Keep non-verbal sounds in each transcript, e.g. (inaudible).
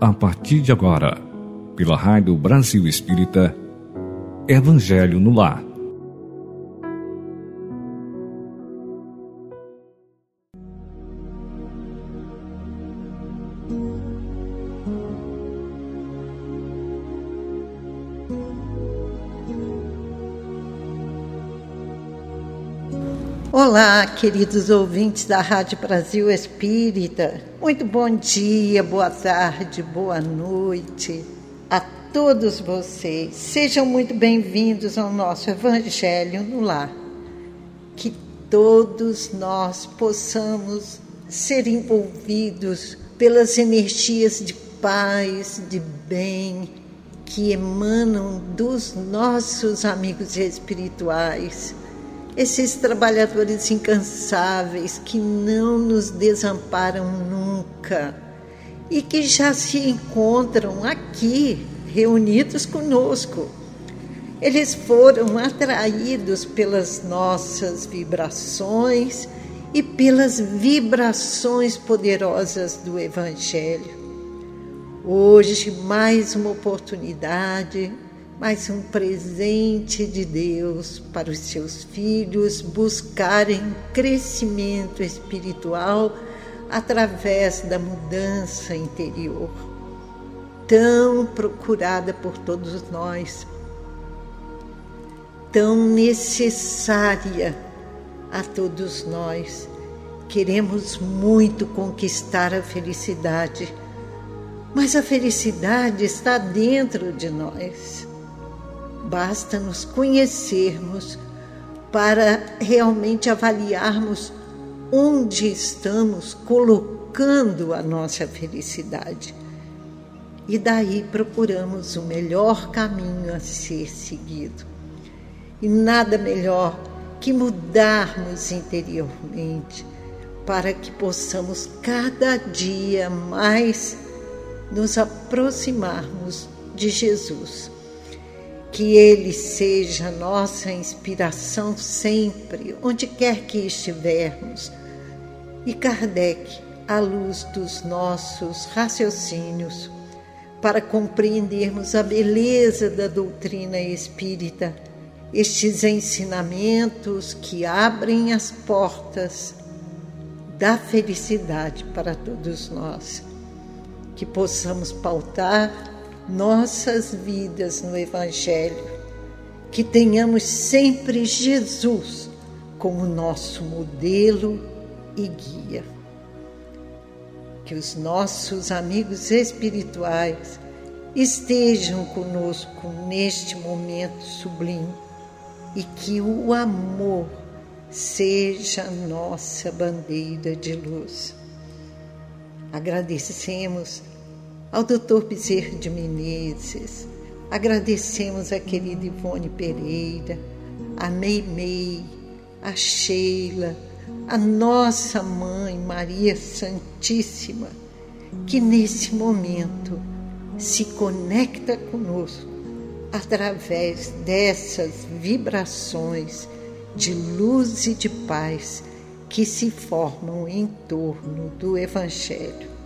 A partir de agora, pela Rádio Brasil Espírita, Evangelho no Lar. Olá, queridos ouvintes da Rádio Brasil Espírita. Muito bom dia, boa tarde, boa noite a todos vocês. Sejam muito bem-vindos ao nosso Evangelho no Lar. Que todos nós possamos ser envolvidos pelas energias de paz, de bem que emanam dos nossos amigos espirituais esses trabalhadores incansáveis que não nos desamparam nunca e que já se encontram aqui reunidos conosco. Eles foram atraídos pelas nossas vibrações e pelas vibrações poderosas do Evangelho. Hoje, mais uma oportunidade mas um presente de Deus para os seus filhos buscarem crescimento espiritual através da mudança interior, tão procurada por todos nós, tão necessária a todos nós. Queremos muito conquistar a felicidade, mas a felicidade está dentro de nós Basta nos conhecermos para realmente avaliarmos onde estamos colocando a nossa felicidade. E daí procuramos o melhor caminho a ser seguido. E nada melhor que mudarmos interiormente para que possamos cada dia mais nos aproximarmos de Jesus que Ele seja nossa inspiração sempre, onde quer que estivermos. E Kardec, à luz dos nossos raciocínios, para compreendermos a beleza da doutrina espírita, estes ensinamentos que abrem as portas da felicidade para todos nós. Que possamos pautar nossas vidas no Evangelho, que tenhamos sempre Jesus como nosso modelo e guia. Que os nossos amigos espirituais estejam conosco neste momento sublime e que o amor seja nossa bandeira de luz. Agradecemos ao doutor Bezerra de Menezes, agradecemos a querida Ivone Pereira, a Meimei, a Sheila, a nossa mãe Maria Santíssima, que nesse momento se conecta conosco através dessas vibrações de luz e de paz que se formam em torno do Evangelho.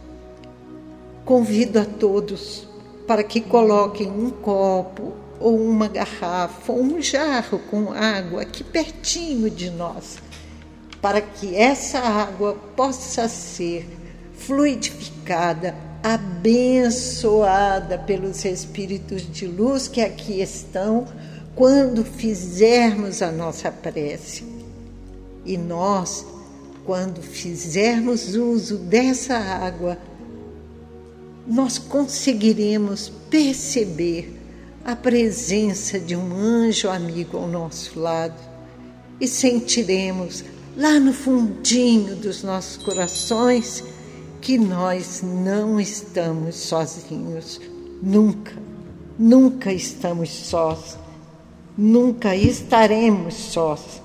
Convido a todos para que coloquem um copo ou uma garrafa ou um jarro com água aqui pertinho de nós, para que essa água possa ser fluidificada, abençoada pelos espíritos de luz que aqui estão quando fizermos a nossa prece. E nós, quando fizermos uso dessa água, nós conseguiremos perceber a presença de um anjo amigo ao nosso lado e sentiremos lá no fundinho dos nossos corações que nós não estamos sozinhos, nunca, nunca estamos sós, nunca estaremos sós.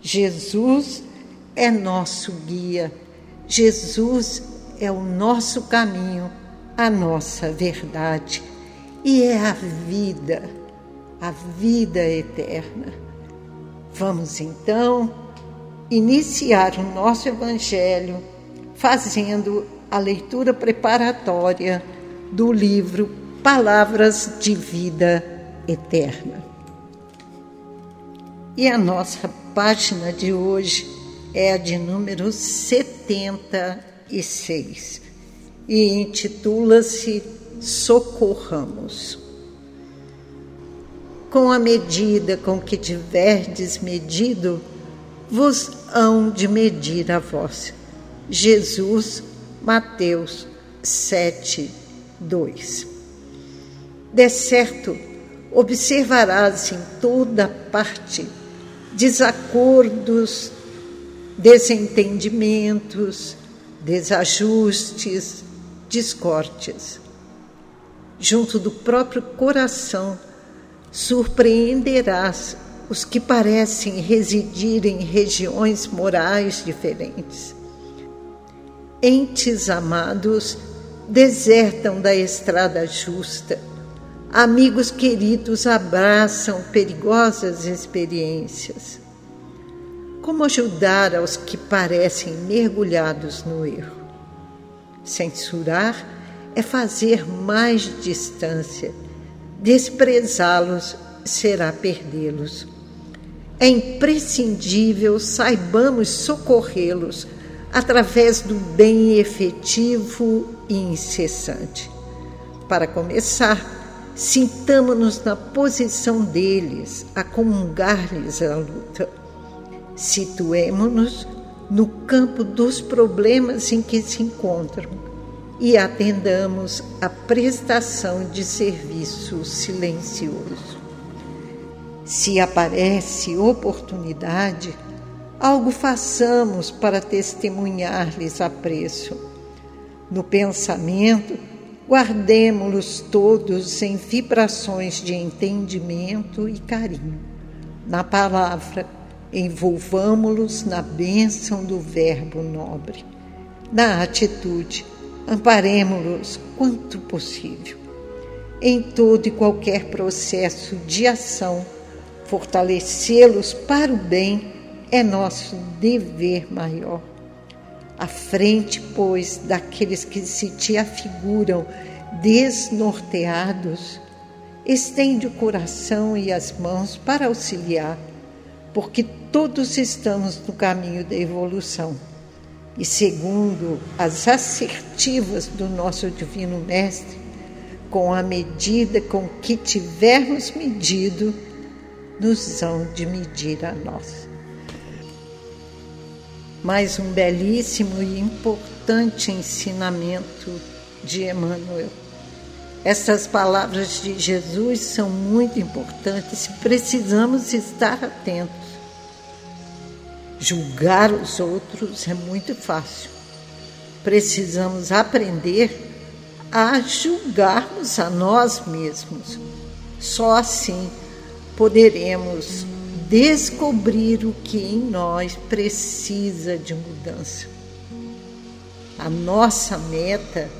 Jesus é nosso guia, Jesus é o nosso caminho a nossa verdade e é a vida, a vida eterna. Vamos então iniciar o nosso Evangelho fazendo a leitura preparatória do livro Palavras de Vida Eterna. E a nossa página de hoje é a de número 76 e intitula-se Socorramos. Com a medida com que tiverdes medido, vos hão de medir a vós. Jesus, Mateus 7, 2. De certo, observarás em toda parte desacordos, desentendimentos, desajustes, discórdias. Junto do próprio coração, surpreenderás os que parecem residir em regiões morais diferentes. Entes amados desertam da estrada justa, amigos queridos abraçam perigosas experiências. Como ajudar aos que parecem mergulhados no erro? Censurar é fazer mais distância, desprezá-los será perdê-los. É imprescindível saibamos socorrê-los através do bem efetivo e incessante. Para começar, sintamo-nos na posição deles, a comungar-lhes a luta. Situemo-nos no campo dos problemas em que se encontram e atendamos a prestação de serviço silencioso. Se aparece oportunidade, algo façamos para testemunhar-lhes apreço. No pensamento, guardemo-los todos em vibrações de entendimento e carinho. Na palavra, envolvamo-los na bênção do Verbo nobre. Na atitude, amparemo-los quanto possível. Em todo e qualquer processo de ação, fortalecê-los para o bem é nosso dever maior. À frente, pois, daqueles que se te afiguram desnorteados, estende o coração e as mãos para auxiliar, porque todos estamos no caminho da evolução. E segundo as assertivas do nosso Divino Mestre, com a medida com que tivermos medido, nos hão de medir a nós. Mais um belíssimo e importante ensinamento de Emmanuel. Essas palavras de Jesus são muito importantes e precisamos estar atentos. Julgar os outros é muito fácil. Precisamos aprender a julgarmos a nós mesmos. Só assim poderemos descobrir o que em nós precisa de mudança. A nossa meta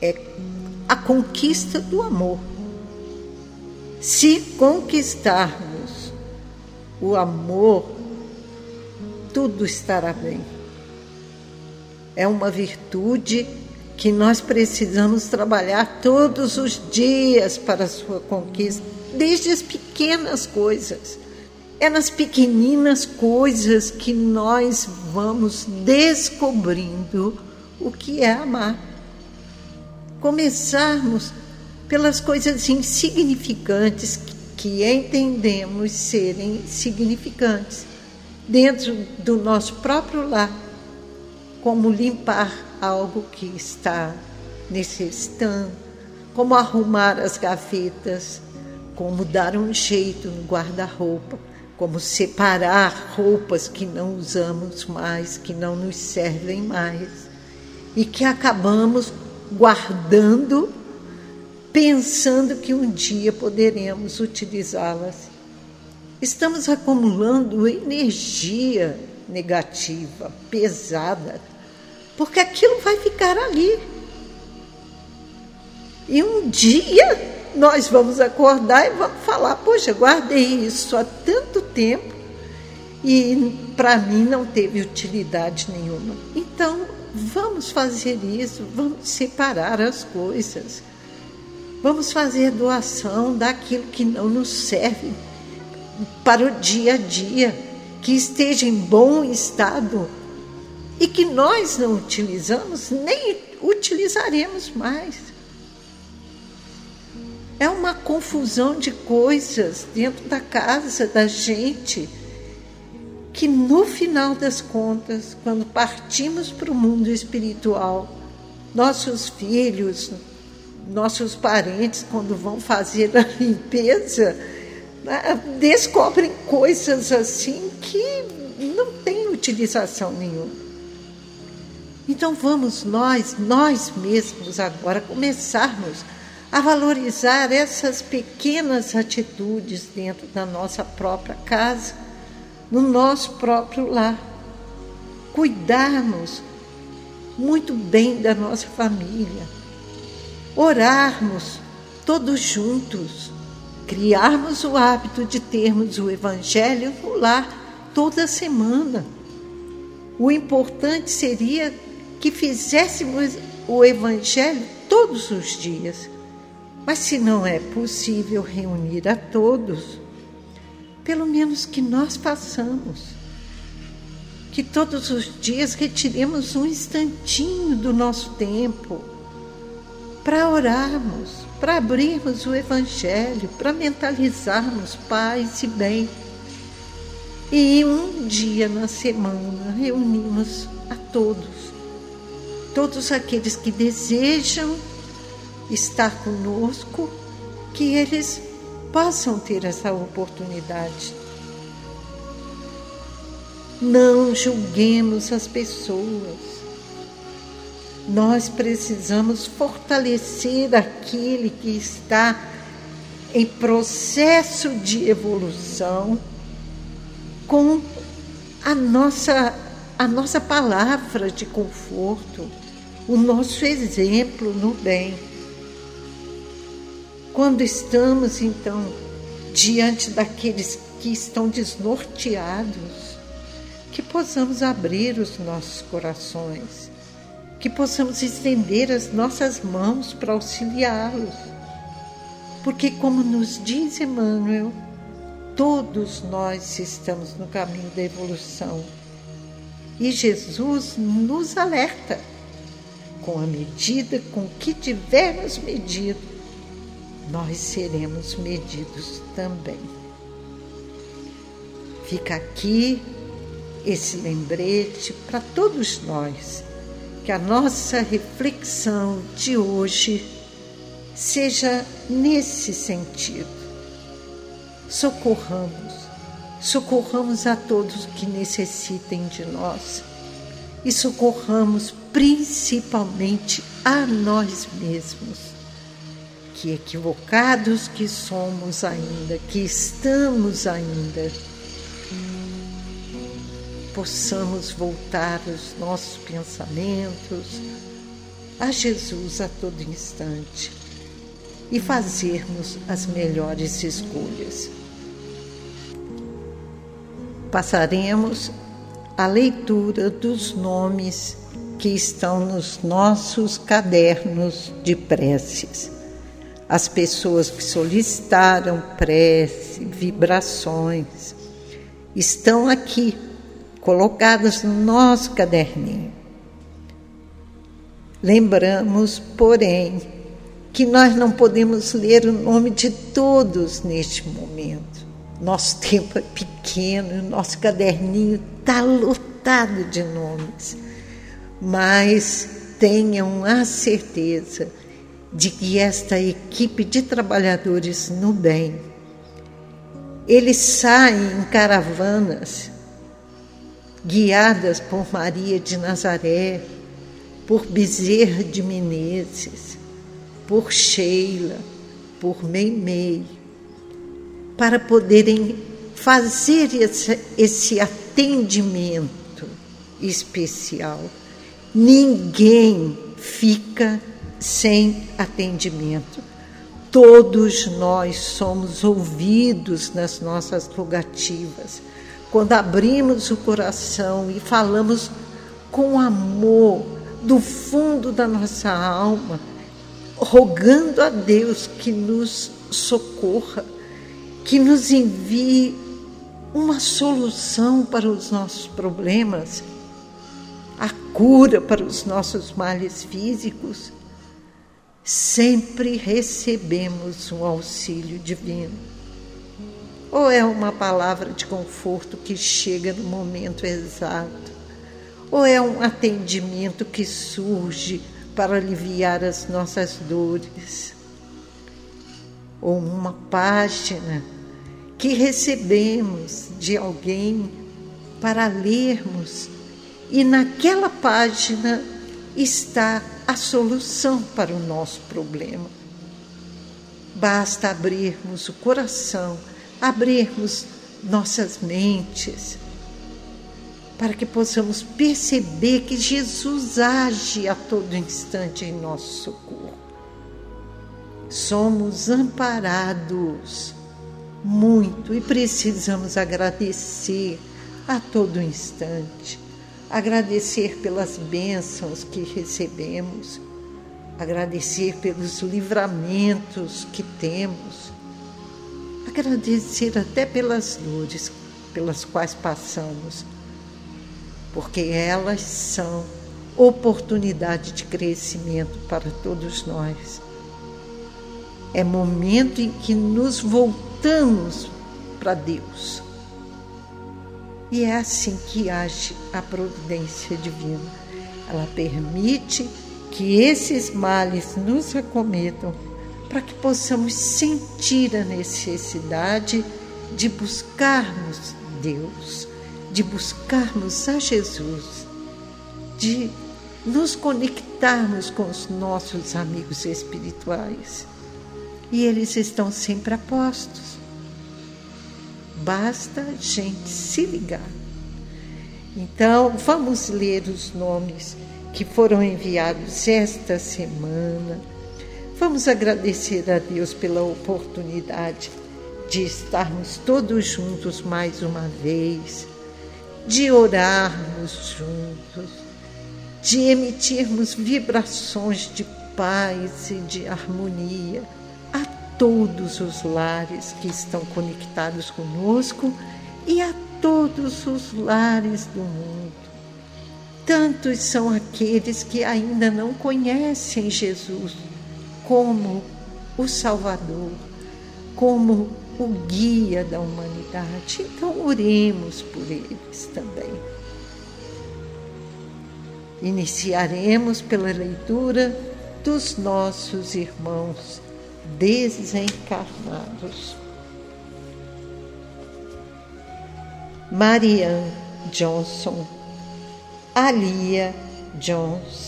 é a conquista do amor. Se conquistarmos o amor, tudo estará bem. É uma virtude que nós precisamos trabalhar todos os dias para a sua conquista desde as pequenas coisas. É nas pequeninas coisas que nós vamos descobrindo o que é amar. Começarmos pelas coisas insignificantes que entendemos serem significantes dentro do nosso próprio lar, como limpar algo que está necessitando, como arrumar as gavetas, como dar um jeito no guarda-roupa, como separar roupas que não usamos mais, que não nos servem mais e que acabamos guardando, pensando que um dia poderemos utilizá-las. Estamos acumulando energia negativa, pesada, porque aquilo vai ficar ali. E um dia nós vamos acordar e vamos falar: poxa, guardei isso há tanto tempo e para mim não teve utilidade nenhuma. Então, vamos fazer isso, vamos separar as coisas. Vamos fazer doação daquilo que não nos serve para o dia a dia, que esteja em bom estado e que nós não utilizamos, nem utilizaremos mais. É uma confusão de coisas dentro da casa da gente que no final das contas, quando partimos para o mundo espiritual, nossos filhos, nossos parentes, quando vão fazer a (laughs) limpeza, descobrem coisas assim que não têm utilização nenhuma. Então vamos nós, nós mesmos agora, começarmos a valorizar essas pequenas atitudes dentro da nossa própria casa, no nosso próprio lar. Cuidarmos muito bem da nossa família, orarmos todos juntos, criarmos o hábito de termos o Evangelho no lar toda semana. O importante seria que fizéssemos o Evangelho todos os dias. Mas se não é possível reunir a todos, pelo menos que nós façamos. Que todos os dias retiremos um instantinho do nosso tempo para orarmos, para abrirmos o Evangelho, para mentalizarmos paz e bem. E um dia na semana reunimos a todos todos aqueles que desejam estar conosco, que eles possam ter essa oportunidade. Não julguemos as pessoas. Nós precisamos fortalecer aquele que está em processo de evolução com a nossa, a nossa palavra de conforto o nosso exemplo no bem. Quando estamos, então, diante daqueles que estão desnorteados, que possamos abrir os nossos corações, que possamos estender as nossas mãos para auxiliá-los. Porque, como nos diz Emmanuel, todos nós estamos no caminho da evolução. E Jesus nos alerta com a medida com que tivermos medido, nós seremos medidos também. Fica aqui esse lembrete para todos nós, que a nossa reflexão de hoje seja nesse sentido. Socorramos, socorramos a todos que necessitem de nós e socorramos principalmente a nós mesmos, que equivocados que somos ainda, que estamos ainda, possamos voltar os nossos pensamentos a Jesus a todo instante e fazermos as melhores escolhas. Passaremos a leitura dos nomes que estão nos nossos cadernos de preces. As pessoas que solicitaram prece, vibrações, estão aqui, colocadas no nosso caderninho. Lembramos, porém, que nós não podemos ler o nome de todos neste momento. Nosso tempo é pequeno, nosso caderninho está lotado de nomes. Mas tenham a certeza de que esta equipe de trabalhadores no bem, eles saem em caravanas guiadas por Maria de Nazaré, por Bezerra de Menezes, por Sheila, por Meimei, para poderem fazer esse, esse atendimento especial. Ninguém fica sem atendimento. Todos nós somos ouvidos nas nossas rogativas. Quando abrimos o coração e falamos com amor do fundo da nossa alma, rogando a Deus que nos socorra, que nos envie uma solução para os nossos problemas, a cura para os nossos males físicos, sempre recebemos um auxílio divino. Ou é uma palavra de conforto que chega no momento exato, ou é um atendimento que surge para aliviar as nossas dores, ou uma página que recebemos de alguém para lermos e naquela página está a solução para o nosso problema. Basta abrirmos o coração, abrirmos nossas mentes, para que possamos perceber que Jesus age a todo instante em nosso socorro. Somos amparados muito e precisamos agradecer a todo instante agradecer pelas bênçãos que recebemos, agradecer pelos livramentos que temos, agradecer até pelas dores pelas quais passamos, porque elas são oportunidade de crescimento para todos nós. É momento em que nos voltamos para Deus e é assim que age a providência divina. Ela permite que esses males nos acometam para que possamos sentir a necessidade de buscarmos Deus, de buscarmos a Jesus, de nos conectarmos com os nossos amigos espirituais. E eles estão sempre a postos Basta a gente se ligar. Então, vamos ler os nomes que foram enviados esta semana. Vamos agradecer a Deus pela oportunidade de estarmos todos juntos mais uma vez, de orarmos juntos, de emitirmos vibrações de paz e de harmonia todos os lares que estão conectados conosco e a todos os lares do mundo. Tantos são aqueles que ainda não conhecem Jesus como o Salvador, como o guia da humanidade. Então, oremos por eles também. Iniciaremos pela leitura dos nossos irmãos desencarnados. Marianne Johnson, Alia Jones,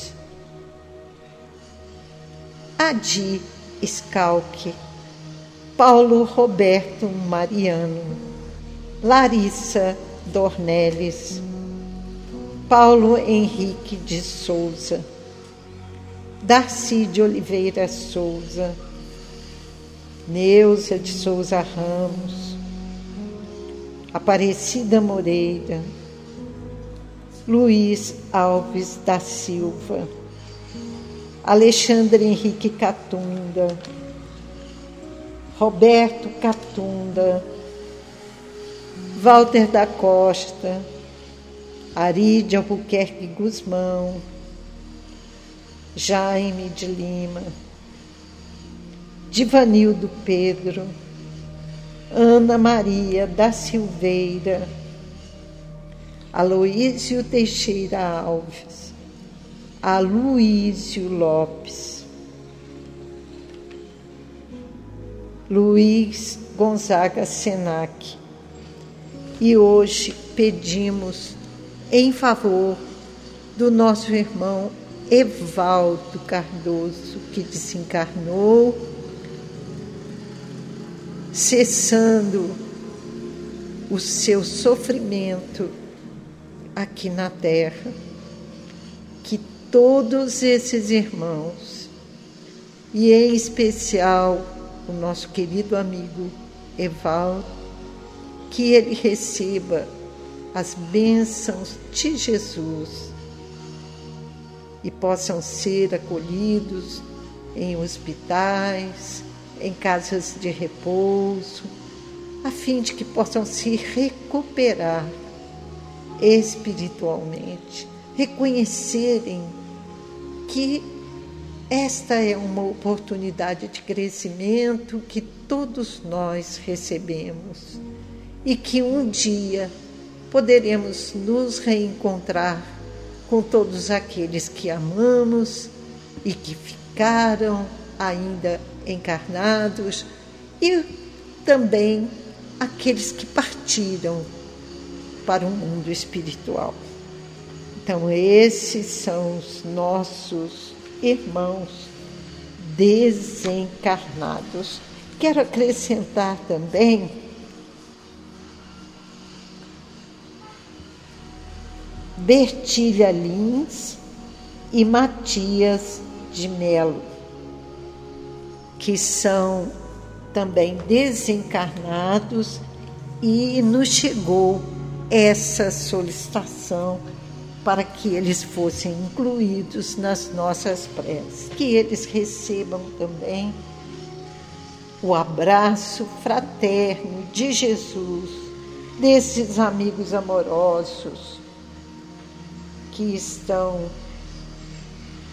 Adi Scalque, Paulo Roberto Mariano, Larissa Dornelles, Paulo Henrique de Souza, Darcy de Oliveira Souza, Neuza de Souza Ramos, Aparecida Moreira, Luiz Alves da Silva, Alexandre Henrique Catunda, Roberto Catunda, Walter da Costa, Aride Albuquerque Guzmão, Jaime de Lima, Divanildo Pedro, Ana Maria da Silveira, Aloísio Teixeira Alves, Aloísio Lopes, Luiz Gonzaga Senac. E hoje pedimos em favor do nosso irmão Evaldo Cardoso, que desencarnou cessando o seu sofrimento aqui na terra. Todos esses irmãos, e em especial o nosso querido amigo Evaldo, que ele receba as bênçãos de Jesus e possam ser acolhidos em hospitais, em casas de repouso, a fim de que possam se recuperar espiritualmente, reconhecerem que esta é uma oportunidade de crescimento que todos nós recebemos e que um dia poderemos nos reencontrar com todos aqueles que amamos e que ficaram ainda encarnados e também aqueles que partiram para o mundo espiritual. Então, esses são os nossos irmãos desencarnados. Quero acrescentar também Bertilha Lins e Matias de Melo, que são também desencarnados e nos chegou essa solicitação para que eles fossem incluídos nas nossas preces, que eles recebam também o abraço fraterno de Jesus, desses amigos amorosos que estão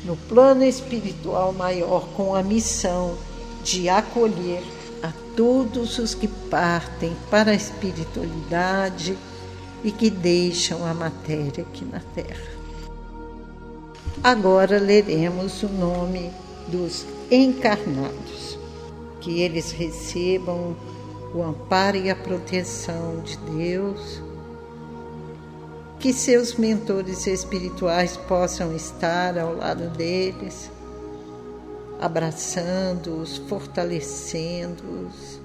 no plano espiritual maior com a missão de acolher a todos os que partem para a espiritualidade e que deixam a matéria aqui na Terra. Agora leremos o nome dos encarnados, que eles recebam o amparo e a proteção de Deus que seus mentores espirituais possam estar ao lado deles, abraçando-os, fortalecendo-os,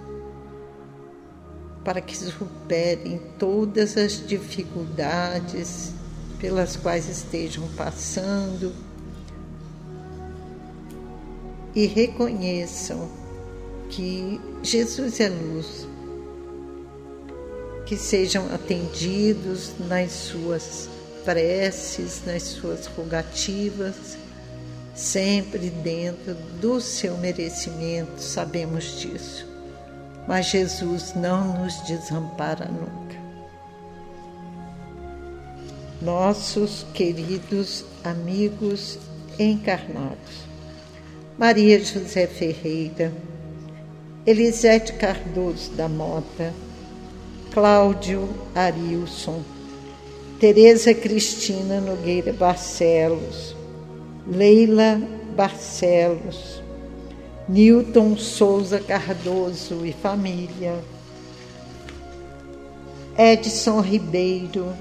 para que superem todas as dificuldades pelas quais estejam passando e reconheçam que Jesus é luz que sejam atendidos nas suas preces, nas suas rogativas, sempre dentro do seu merecimento, sabemos disso. Mas Jesus não nos desampara nunca. Nossos queridos amigos encarnados, Maria José Ferreira, Elisete Cardoso da Mota, Cláudio Arilson, Tereza Cristina Nogueira Barcelos, Leila Barcelos, Newton Souza Cardoso e família, Edson Ribeiro,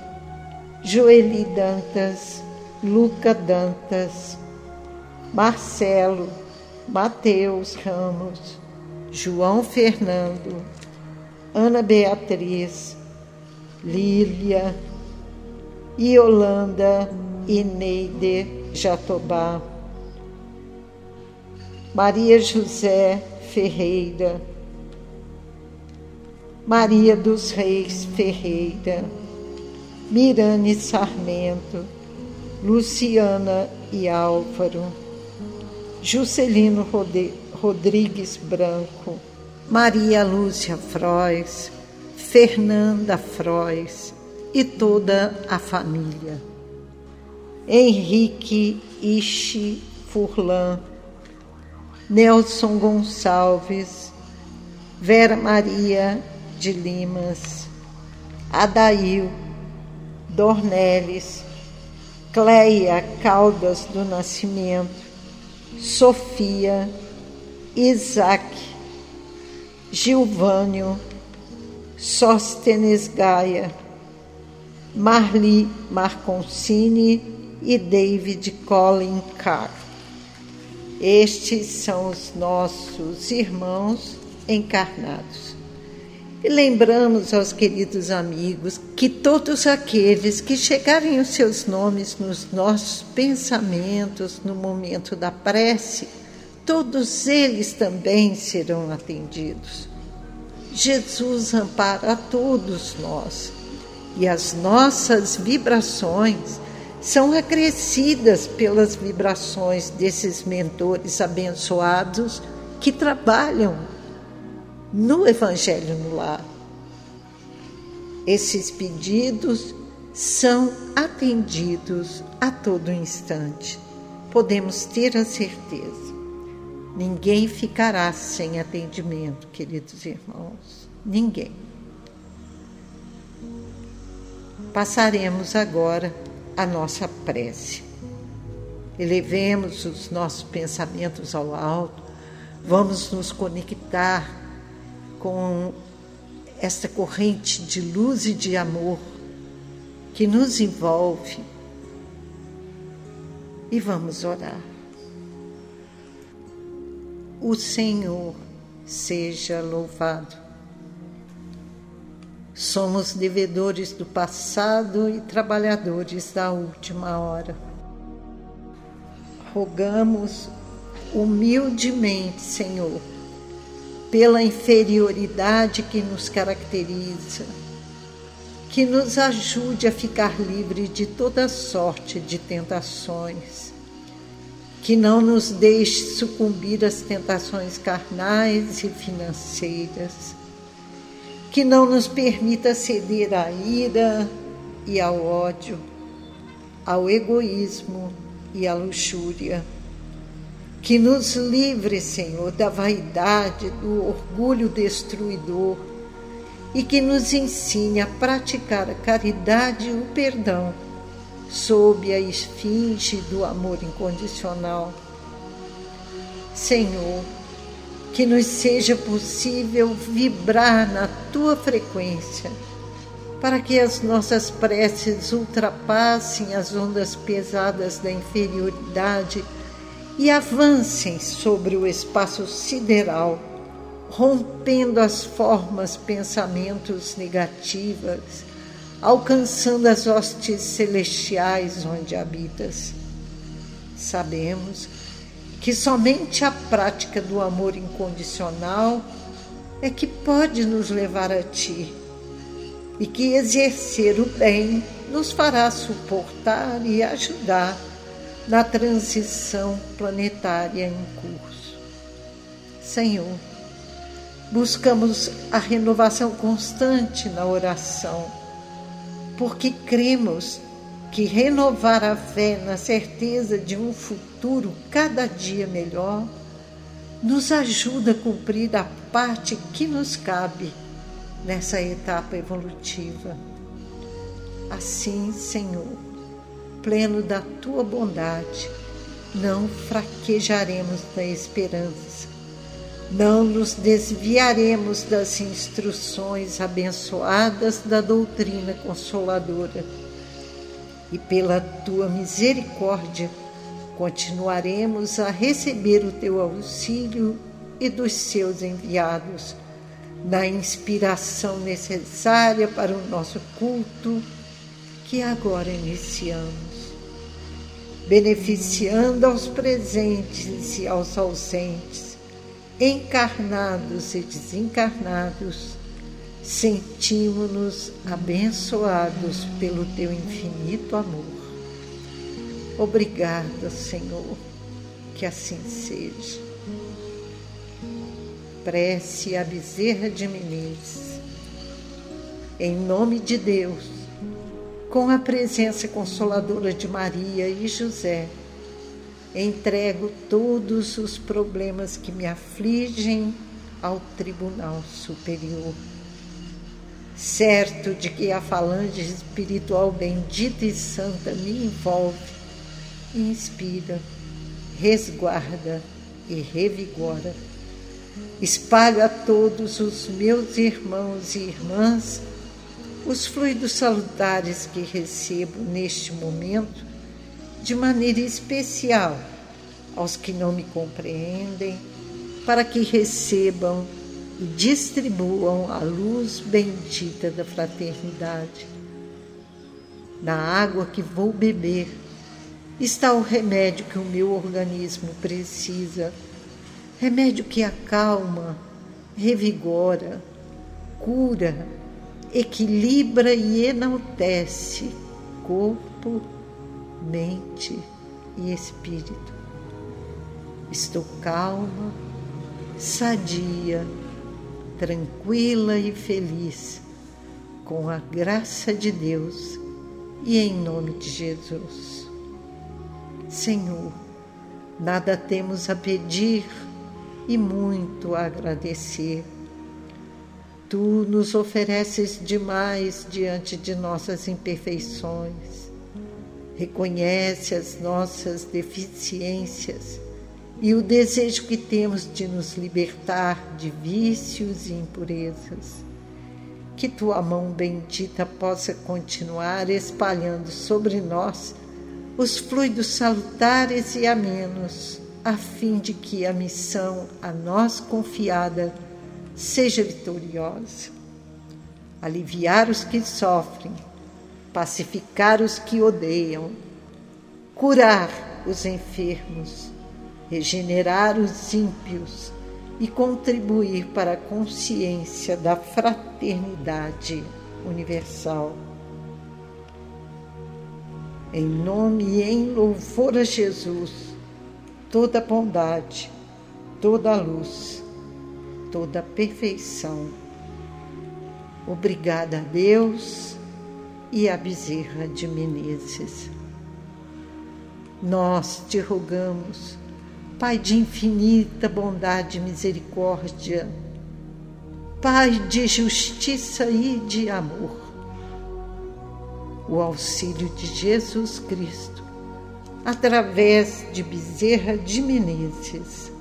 Joeli Dantas, Luca Dantas, Marcelo, Mateus Ramos, João Fernando, Ana Beatriz, Lília, Iolanda e Neide Jatobá, Maria José Ferreira, Maria dos Reis Ferreira, Mirane Sarmento, Luciana e Álvaro, Juscelino Rodrigues Branco, Maria Lúcia Frois, Fernanda Frois. E toda a família. Henrique Ishi Furlan, Nelson Gonçalves, Vera Maria de Limas, Adail, Dornelles, Cleia Caldas do Nascimento, Sofia, Isaac, Gilvânio, Sóstenes Gaia, Marli Marconcini e David Colin Carr. Estes são os nossos irmãos encarnados. E lembramos aos queridos amigos que todos aqueles que chegarem os seus nomes nos nossos pensamentos no momento da prece, todos eles também serão atendidos. Jesus ampara a todos nós e as nossas vibrações são acrescidas pelas vibrações desses mentores abençoados que trabalham no Evangelho no Lar. Esses pedidos são atendidos a todo instante. Podemos ter a certeza. Ninguém ficará sem atendimento, queridos irmãos. Ninguém. Passaremos agora a nossa prece. Elevemos os nossos pensamentos ao alto, vamos nos conectar com esta corrente de luz e de amor que nos envolve e vamos orar. O Senhor seja louvado. Somos devedores do passado e trabalhadores da última hora. Rogamos humildemente, Senhor, pela inferioridade que nos caracteriza, que nos ajude a ficar livre de toda sorte de tentações, que não nos deixe sucumbir às tentações carnais e financeiras que não nos permita ceder à ira e ao ódio, ao egoísmo e à luxúria. Que nos livre, Senhor, da vaidade, do orgulho destruidor e que nos ensine a praticar a caridade e o perdão sob a esfinge do amor incondicional. Senhor, que nos seja possível vibrar na tua frequência, para que as nossas preces ultrapassem as ondas pesadas da inferioridade e avancem sobre o espaço sideral, rompendo as formas pensamentos negativas, alcançando as hostes celestiais onde habitas. Sabemos que que somente a prática do amor incondicional é que pode nos levar a Ti e que exercer o bem nos fará suportar e ajudar na transição planetária em curso. Senhor, buscamos a renovação constante na oração, porque cremos que renovar a fé na certeza de um futuro cada dia melhor nos ajuda a cumprir a parte que nos cabe nessa etapa evolutiva. Assim, Senhor, pleno da tua bondade, não fraquejaremos da esperança, não nos desviaremos das instruções abençoadas da doutrina consoladora e pela tua misericórdia continuaremos a receber o teu auxílio e dos seus enviados, na inspiração necessária para o nosso culto que agora iniciamos. Beneficiando aos presentes e aos ausentes, encarnados e desencarnados, sentimos-nos abençoados pelo teu infinito amor. Obrigada, Senhor, que assim seja. Prece a Bezerra de Menezes. Em nome de Deus, com a presença consoladora de Maria e José, entrego todos os problemas que me afligem ao Tribunal Superior certo de que a falange espiritual bendita e santa me envolve, inspira, resguarda e revigora. Espalho a todos os meus irmãos e irmãs os fluidos salutares que recebo neste momento, de maneira especial aos que não me compreendem, para que recebam e distribuam a luz bendita da fraternidade. Na água que vou beber está o remédio que o meu organismo precisa, remédio que acalma, revigora, cura, equilibra e enaltece corpo, mente e espírito. Estou calma, sadia, tranquila e feliz, com a graça de Deus e em nome de Jesus. Senhor, nada temos a pedir e muito a agradecer. Tu nos ofereces demais diante de nossas imperfeições. Reconhece as nossas deficiências e o desejo que temos de nos libertar de vícios e impurezas. Que tua mão bendita possa continuar espalhando sobre nós os fluidos salutares e amenos, a fim de que a missão a nós confiada seja vitoriosa. Aliviar os que sofrem, pacificar os que odeiam, curar os enfermos, regenerar os ímpios e contribuir para a consciência da fraternidade universal. Em nome e em louvor a Jesus, toda bondade, toda luz, toda perfeição. Obrigada a Deus e a Bezerra de Menezes. Nós te rogamos Pai de infinita bondade e misericórdia, Pai de justiça e de amor, o auxílio de Jesus Cristo, através de Bezerra de Menezes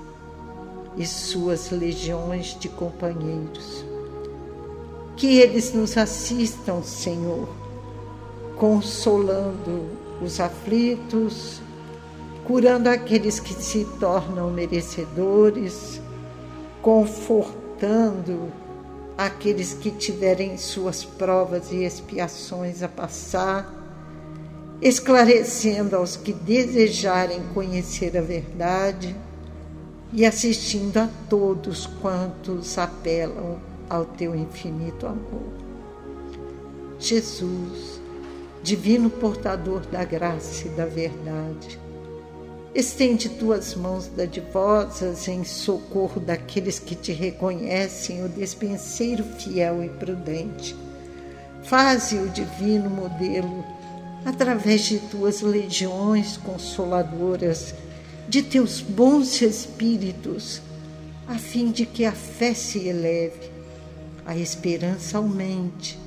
e suas legiões de companheiros. Que eles nos assistam, Senhor, consolando os aflitos, curando aqueles que se tornam merecedores, confortando aqueles que tiverem suas provas e expiações a passar, esclarecendo aos que desejarem conhecer a verdade e assistindo a todos quantos apelam ao teu infinito amor. Jesus, divino portador da graça e da verdade, Estende tuas mãos dadivosas em socorro daqueles que te reconhecem o despenseiro fiel e prudente. Faze o divino modelo através de tuas legiões consoladoras, de teus bons espíritos, a fim de que a fé se eleve, a esperança aumente,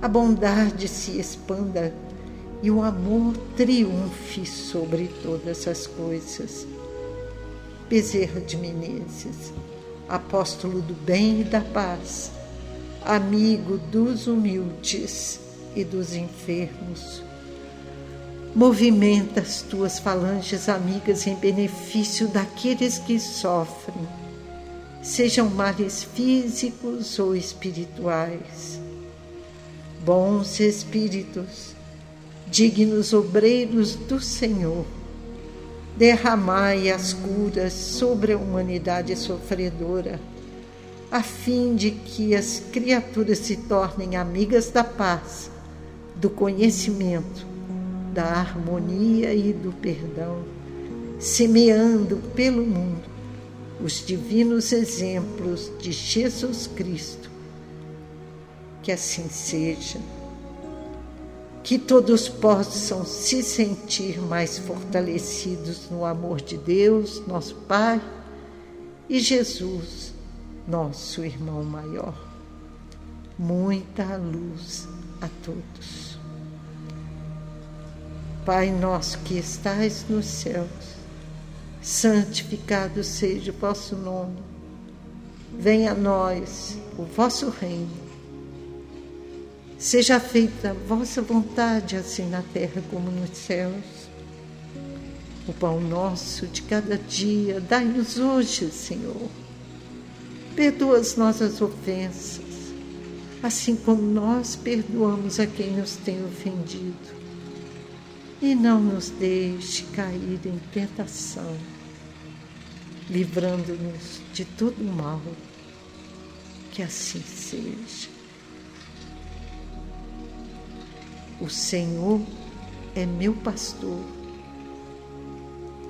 a bondade se expanda e o amor triunfe sobre todas as coisas. Bezerra de Menezes, apóstolo do bem e da paz, amigo dos humildes e dos enfermos. Movimenta as tuas falanges amigas em benefício daqueles que sofrem, sejam males físicos ou espirituais. Bons espíritos, dignos obreiros do Senhor, derramai as curas sobre a humanidade sofredora, a fim de que as criaturas se tornem amigas da paz, do conhecimento, da harmonia e do perdão, semeando pelo mundo os divinos exemplos de Jesus Cristo. Que assim seja que todos possam se sentir mais fortalecidos no amor de Deus, nosso Pai, e Jesus, nosso irmão maior. Muita luz a todos. Pai nosso que estais nos céus, santificado seja o vosso nome. Venha a nós o vosso reino Seja feita a vossa vontade, assim na terra como nos céus. O pão nosso de cada dia, dai-nos hoje, Senhor. Perdoa as nossas ofensas, assim como nós perdoamos a quem nos tem ofendido. E não nos deixe cair em tentação, livrando-nos de todo mal. Que assim seja. O Senhor é meu pastor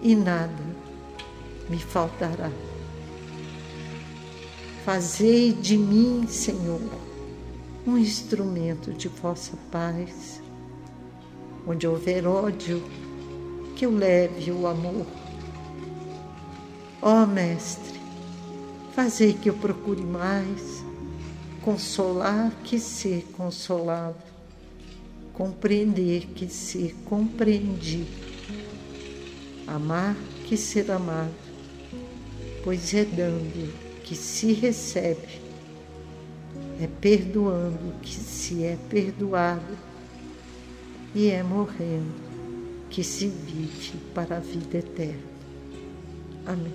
e nada me faltará. Fazei de mim, Senhor, um instrumento de vossa paz. Onde houver ódio, que eu leve o amor. Ó oh, Mestre, fazei que eu procure mais consolar que ser consolado, compreender que ser compreendido, amar que ser amado, pois é dando que se recebe, é perdoando que se é perdoado e é morrendo que se vive para a vida eterna. Amém.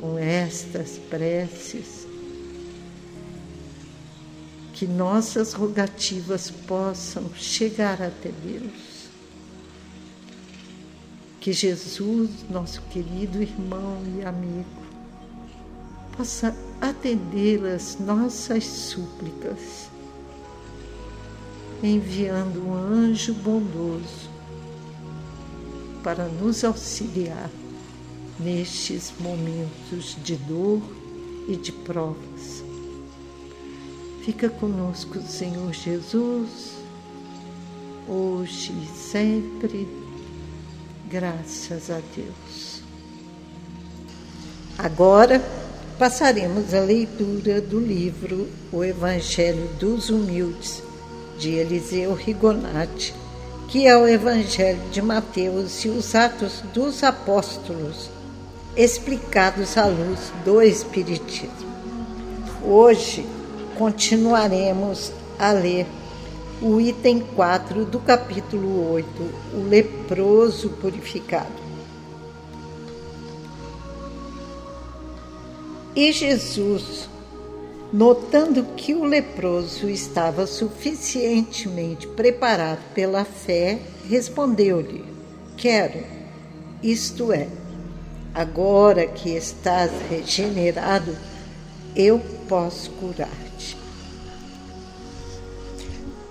Com estas preces, que nossas rogativas possam chegar até Deus. Que Jesus, nosso querido irmão e amigo, possa atender as nossas súplicas, enviando um anjo bondoso para nos auxiliar nestes momentos de dor e de provas. Fica conosco, Senhor Jesus, hoje e sempre, graças a Deus. Agora, passaremos a leitura do livro O Evangelho dos Humildes, de Eliseu Rigonati, que é o Evangelho de Mateus e os Atos dos Apóstolos, explicados à luz do Espiritismo. Hoje continuaremos a ler o item 4 do capítulo 8, o leproso purificado. E Jesus, notando que o leproso estava suficientemente preparado pela fé, respondeu-lhe: Quero, isto é, agora que estás regenerado, eu posso curar-te.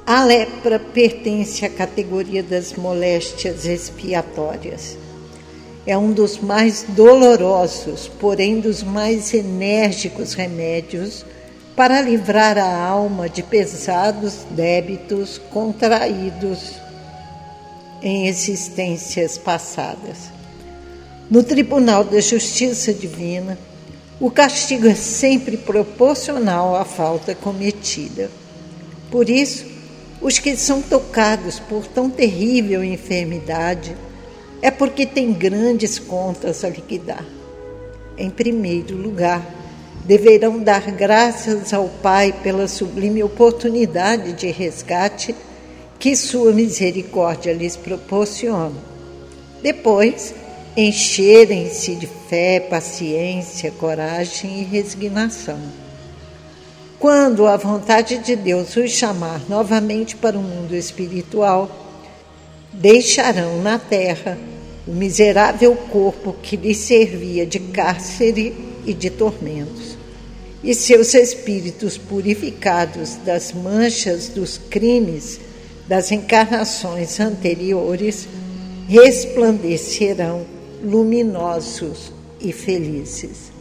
A lepra pertence à categoria das moléstias expiatórias é um dos mais dolorosos, porém dos mais enérgicos remédios para livrar a alma de pesados débitos contraídos em existências passadas. No Tribunal da Justiça Divina, o castigo é sempre proporcional à falta cometida. Por isso, os que são tocados por tão terrível enfermidade é porque tem grandes contas a liquidar. Em primeiro lugar, deverão dar graças ao Pai pela sublime oportunidade de resgate que Sua misericórdia lhes proporciona. Depois, encherem-se de fé, paciência, coragem e resignação. Quando a vontade de Deus os chamar novamente para o mundo espiritual, deixarão na terra o miserável corpo que lhe servia de cárcere e de tormentos, e seus espíritos purificados das manchas dos crimes das encarnações anteriores resplandecerão luminosos e felizes.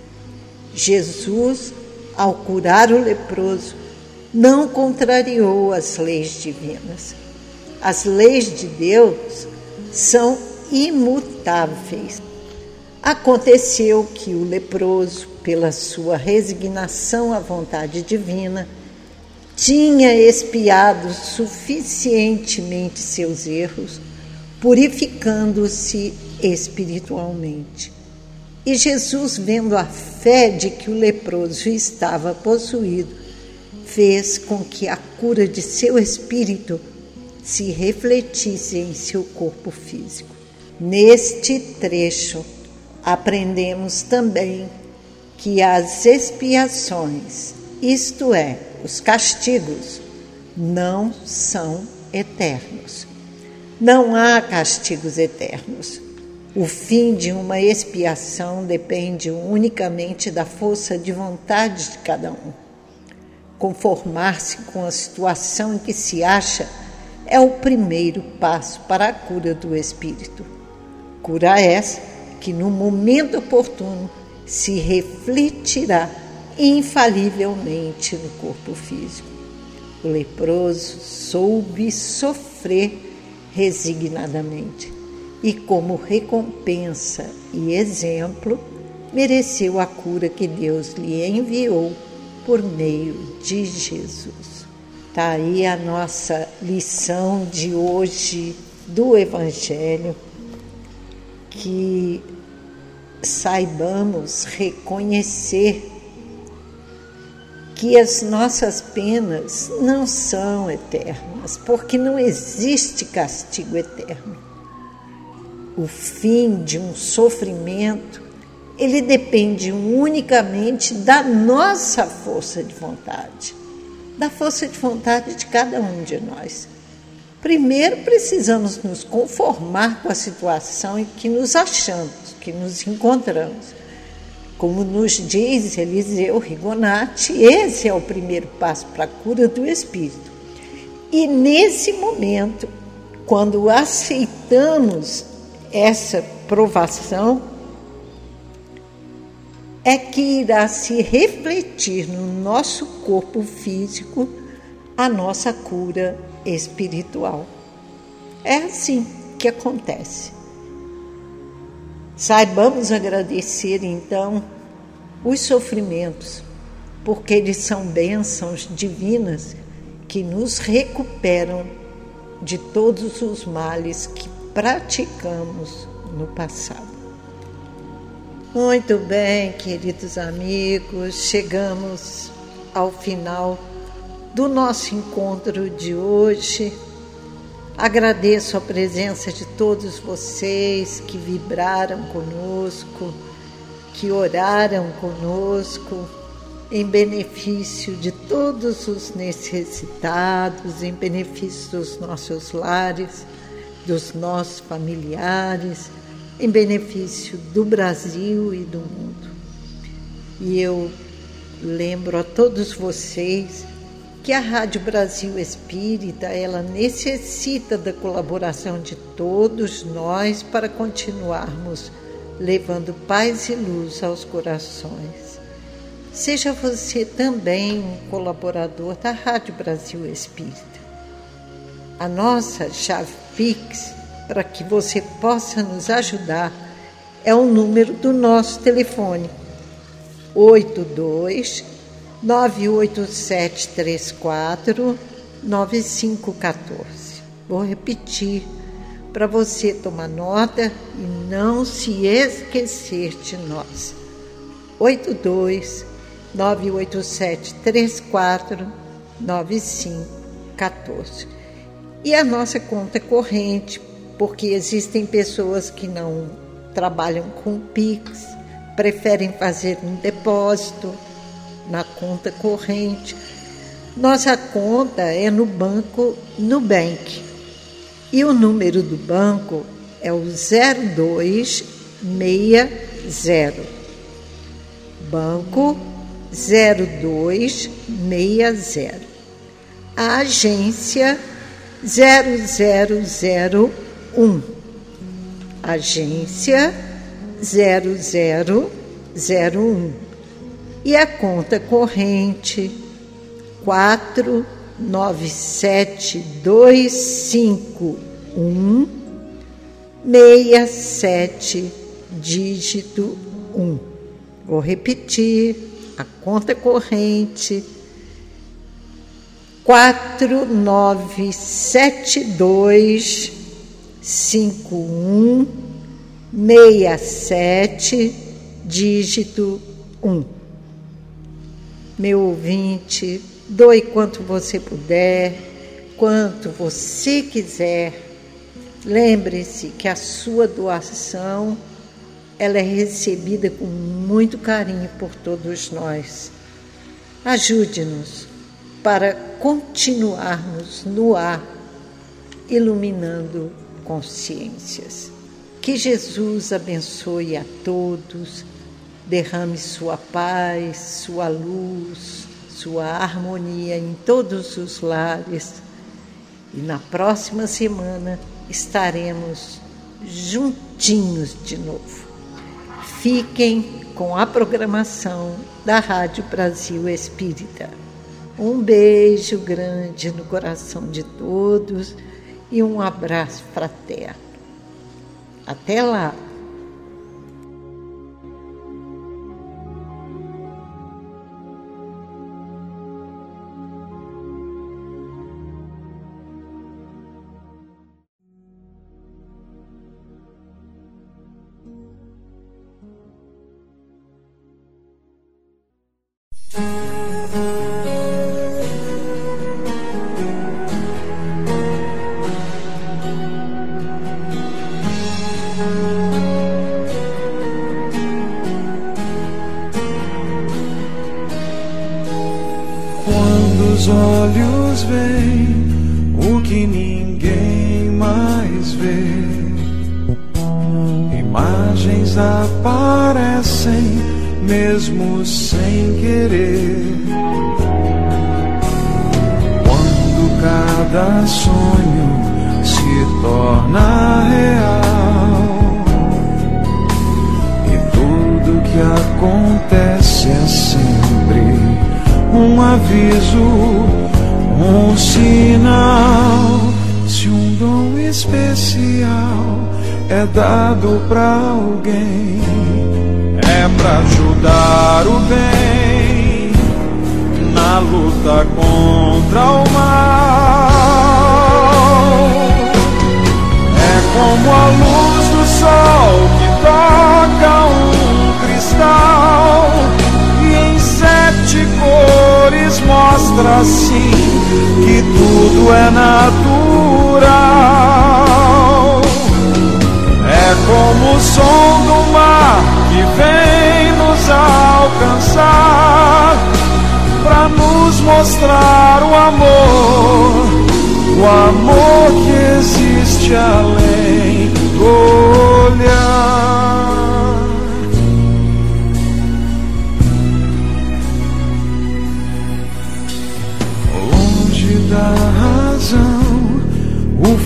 Jesus, ao curar o leproso, não contrariou as leis divinas. As leis de Deus são imutáveis. Aconteceu que o leproso, pela sua resignação à vontade divina, tinha expiado suficientemente seus erros, purificando-se espiritualmente. E Jesus, vendo a fé de que o leproso estava possuído, fez com que a cura de seu espírito se refletisse em seu corpo físico. Neste trecho, aprendemos também que as expiações, isto é, os castigos, não são eternos. Não há castigos eternos. O fim de uma expiação depende unicamente da força de vontade de cada um. Conformar-se com a situação em que se acha é o primeiro passo para a cura do espírito. Cura essa que, no momento oportuno, se refletirá infalivelmente no corpo físico. O leproso soube sofrer resignadamente e, como recompensa e exemplo, mereceu a cura que Deus lhe enviou por meio de Jesus. Está aí a nossa lição de hoje do Evangelho, que saibamos reconhecer que as nossas penas não são eternas, porque não existe castigo eterno. O fim de um sofrimento, ele depende unicamente da nossa força de vontade, da força de vontade de cada um de nós. Primeiro, precisamos nos conformar com a situação em que nos achamos, que nos encontramos. Como nos diz Eliseu Rigonati, esse é o primeiro passo para a cura do espírito. E nesse momento, quando aceitamos essa provação, é que irá se refletir no nosso corpo físico a nossa cura espiritual. É assim que acontece. Saibamos agradecer então os sofrimentos, porque eles são bênçãos divinas que nos recuperam de todos os males que praticamos no passado. Muito bem, queridos amigos, chegamos ao final do nosso encontro de hoje. Agradeço a presença de todos vocês que vibraram conosco, que oraram conosco em benefício de todos os necessitados, em benefício dos nossos lares, dos nossos familiares, em benefício do Brasil e do mundo. E eu lembro a todos vocês que a Rádio Brasil Espírita ela necessita da colaboração de todos nós para continuarmos levando paz e luz aos corações. Seja você também um colaborador da Rádio Brasil Espírita. A nossa chave Pix para que você possa nos ajudar é o número do nosso telefone 82 98734 9514. Vou repetir para você tomar nota e não se esquecer de nós. 82 987 34 9514. E a nossa conta corrente, porque existem pessoas que não trabalham com Pix, preferem fazer um depósito na conta corrente. Nossa conta é no banco Nubank. E o número do banco é o 0260. Banco 0260. A agência 0001. Agência 0001 e a conta corrente 497251 67 dígito 1. Vou repetir a conta corrente 497251 67 dígito 1 meu ouvinte, doe quanto você puder, quanto você quiser. Lembre-se que a sua doação ela é recebida com muito carinho por todos nós. Ajude-nos para continuarmos no ar, iluminando consciências. Que Jesus abençoe a todos, derrame sua paz, sua luz, sua harmonia em todos os lares. E na próxima semana estaremos juntinhos de novo. Fiquem com a programação da Rádio Brasil Espírita. Um beijo grande no coração de todos e um abraço fraterno. Até lá! um aviso, um sinal. Se um dom especial é dado para alguém, é para ajudar o bem na luta contra o mal. É como a luz do sol que toca um cristal mostra assim que tudo é natural. É como o som do mar que vem nos alcançar para nos mostrar o amor, o amor que existe além do olhar.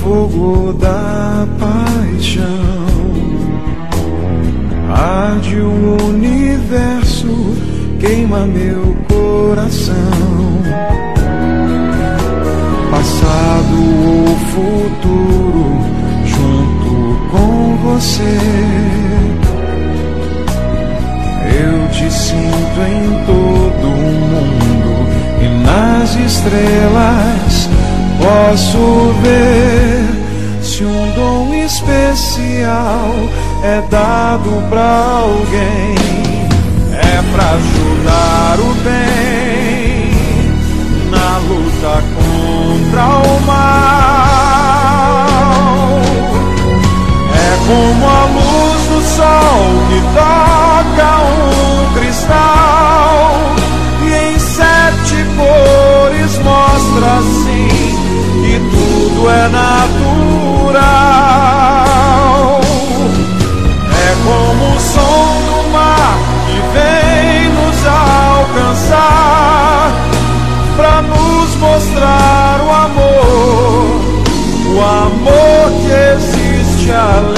fogo da paixão. Arde o universo, queima meu coração. Passado ou futuro, junto com você. Eu te sinto em todo o mundo e nas estrelas posso ver se um dom especial é dado para alguém. É para ajudar o bem na luta contra o mal. É como a luz do sol que toca um cristal e em sete cores mostra. -se isso é natural. É como o som do mar que vem nos alcançar para nos mostrar o amor, o amor que existe além.